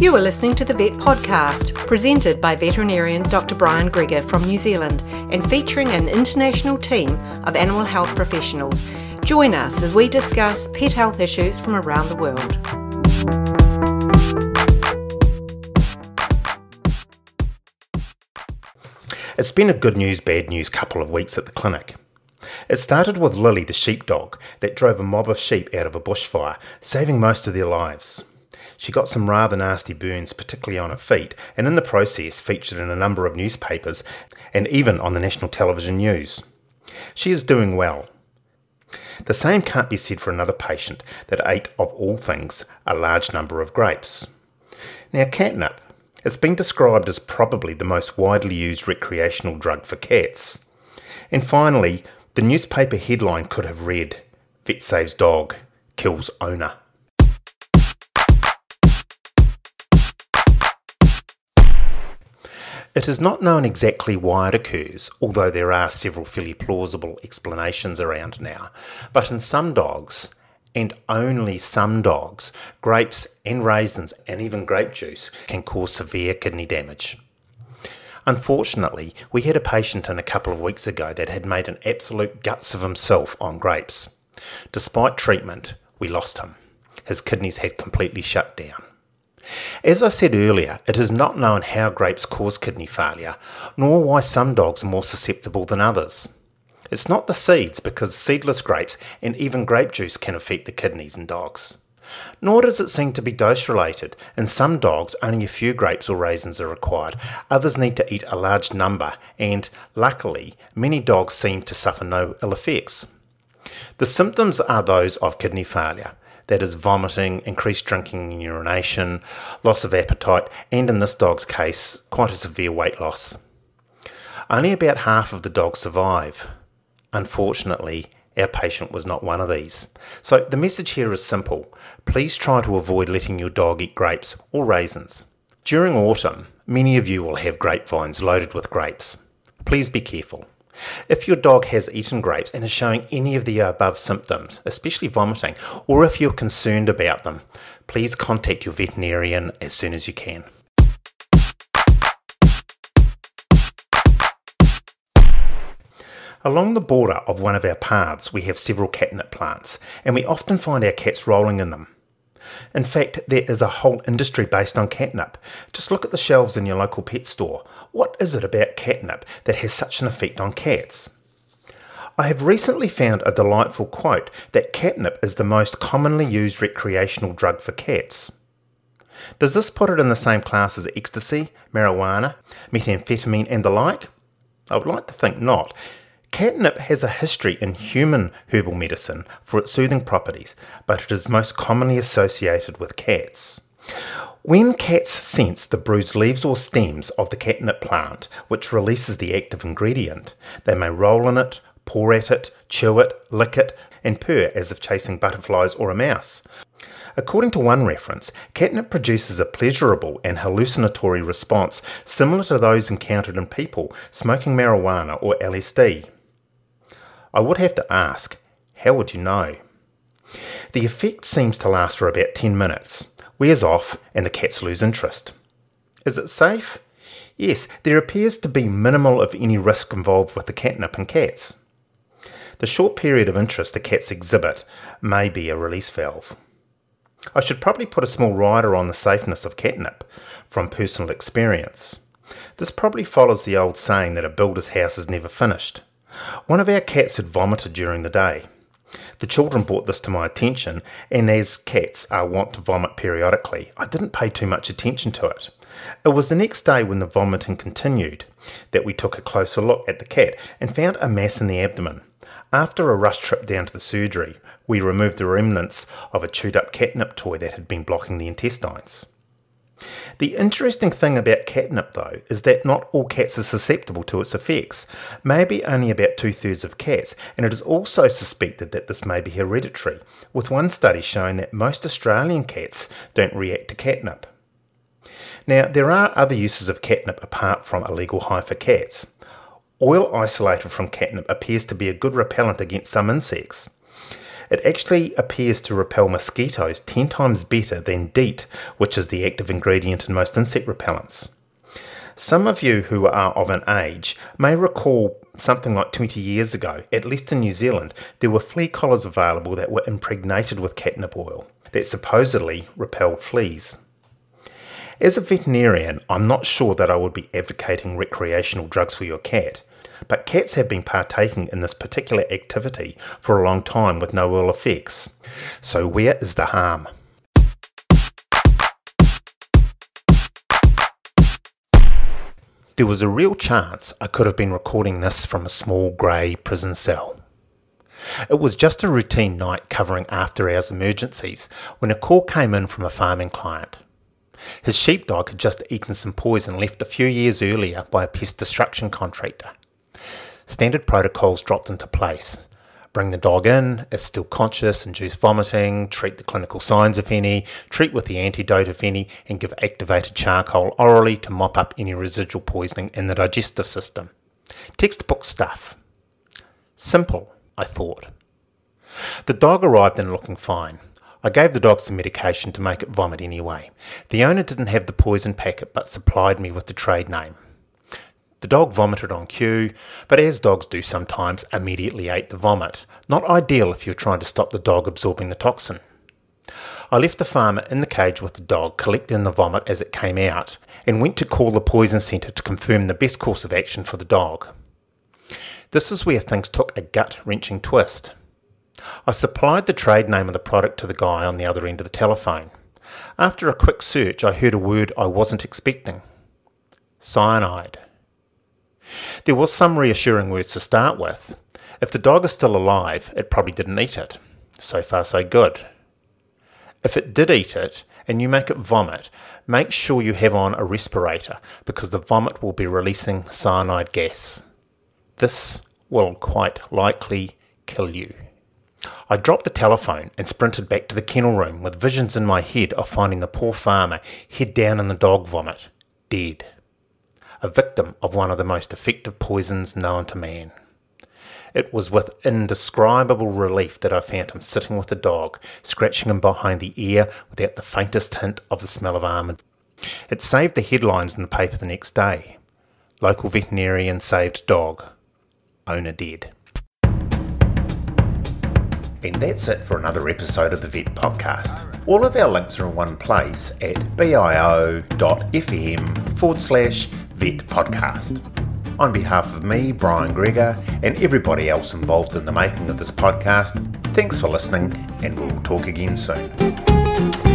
You are listening to the Vet Podcast, presented by veterinarian Dr. Brian Gregor from New Zealand and featuring an international team of animal health professionals. Join us as we discuss pet health issues from around the world. It's been a good news, bad news couple of weeks at the clinic. It started with Lily the sheepdog that drove a mob of sheep out of a bushfire, saving most of their lives. She got some rather nasty burns, particularly on her feet, and in the process featured in a number of newspapers and even on the national television news. She is doing well. The same can't be said for another patient that ate, of all things, a large number of grapes. Now, catnip. It's been described as probably the most widely used recreational drug for cats. And finally, the newspaper headline could have read Vet saves dog, kills owner. It is not known exactly why it occurs, although there are several fairly plausible explanations around now. But in some dogs, and only some dogs, grapes and raisins and even grape juice can cause severe kidney damage. Unfortunately, we had a patient in a couple of weeks ago that had made an absolute guts of himself on grapes. Despite treatment, we lost him. His kidneys had completely shut down. As I said earlier, it is not known how grapes cause kidney failure, nor why some dogs are more susceptible than others. It's not the seeds, because seedless grapes and even grape juice can affect the kidneys in dogs. Nor does it seem to be dose related. In some dogs, only a few grapes or raisins are required. Others need to eat a large number, and luckily, many dogs seem to suffer no ill effects. The symptoms are those of kidney failure that is, vomiting, increased drinking and urination, loss of appetite, and in this dog's case, quite a severe weight loss. Only about half of the dogs survive. Unfortunately, our patient was not one of these. So the message here is simple. Please try to avoid letting your dog eat grapes or raisins. During autumn, many of you will have grapevines loaded with grapes. Please be careful. If your dog has eaten grapes and is showing any of the above symptoms, especially vomiting, or if you're concerned about them, please contact your veterinarian as soon as you can. Along the border of one of our paths, we have several catnip plants, and we often find our cats rolling in them. In fact, there is a whole industry based on catnip. Just look at the shelves in your local pet store. What is it about catnip that has such an effect on cats? I have recently found a delightful quote that catnip is the most commonly used recreational drug for cats. Does this put it in the same class as ecstasy, marijuana, methamphetamine, and the like? I would like to think not. Catnip has a history in human herbal medicine for its soothing properties, but it is most commonly associated with cats. When cats sense the bruised leaves or stems of the catnip plant, which releases the active ingredient, they may roll in it, paw at it, chew it, lick it, and purr as if chasing butterflies or a mouse. According to one reference, catnip produces a pleasurable and hallucinatory response similar to those encountered in people smoking marijuana or LSD. I would have to ask, how would you know? The effect seems to last for about 10 minutes, wears off, and the cats lose interest. Is it safe? Yes, there appears to be minimal of any risk involved with the catnip in cats. The short period of interest the cats exhibit may be a release valve. I should probably put a small rider on the safeness of catnip from personal experience. This probably follows the old saying that a builder's house is never finished. One of our cats had vomited during the day. The children brought this to my attention, and as cats are wont to vomit periodically, I didn't pay too much attention to it. It was the next day when the vomiting continued that we took a closer look at the cat and found a mass in the abdomen. After a rush trip down to the surgery, we removed the remnants of a chewed up catnip toy that had been blocking the intestines. The interesting thing about catnip, though, is that not all cats are susceptible to its effects, maybe only about two thirds of cats, and it is also suspected that this may be hereditary, with one study showing that most Australian cats don't react to catnip. Now, there are other uses of catnip apart from a legal high for cats. Oil isolated from catnip appears to be a good repellent against some insects. It actually appears to repel mosquitoes 10 times better than DEET, which is the active ingredient in most insect repellents. Some of you who are of an age may recall something like 20 years ago, at least in New Zealand, there were flea collars available that were impregnated with catnip oil that supposedly repelled fleas. As a veterinarian, I'm not sure that I would be advocating recreational drugs for your cat, but cats have been partaking in this particular activity for a long time with no ill effects. So, where is the harm? There was a real chance I could have been recording this from a small grey prison cell. It was just a routine night covering after hours emergencies when a call came in from a farming client. His sheepdog had just eaten some poison left a few years earlier by a pest destruction contractor. Standard protocols dropped into place, Bring the dog in, it's still conscious, induce vomiting, treat the clinical signs if any, treat with the antidote if any, and give activated charcoal orally to mop up any residual poisoning in the digestive system. Textbook stuff. Simple, I thought. The dog arrived in looking fine. I gave the dog some medication to make it vomit anyway. The owner didn't have the poison packet but supplied me with the trade name. The dog vomited on cue, but as dogs do sometimes, immediately ate the vomit. Not ideal if you're trying to stop the dog absorbing the toxin. I left the farmer in the cage with the dog, collecting the vomit as it came out, and went to call the poison centre to confirm the best course of action for the dog. This is where things took a gut wrenching twist. I supplied the trade name of the product to the guy on the other end of the telephone. After a quick search, I heard a word I wasn't expecting cyanide. There was some reassuring words to start with. If the dog is still alive, it probably didn't eat it. So far, so good. If it did eat it and you make it vomit, make sure you have on a respirator because the vomit will be releasing cyanide gas. This will quite likely kill you. I dropped the telephone and sprinted back to the kennel room with visions in my head of finding the poor farmer head down in the dog vomit, dead a victim of one of the most effective poisons known to man. It was with indescribable relief that I found him sitting with the dog, scratching him behind the ear without the faintest hint of the smell of almond. It saved the headlines in the paper the next day. Local veterinarian saved dog. Owner dead. And that's it for another episode of the Vet Podcast. All of our links are in one place at bio.fm forward slash Vet Podcast. On behalf of me, Brian Gregor, and everybody else involved in the making of this podcast, thanks for listening, and we'll talk again soon.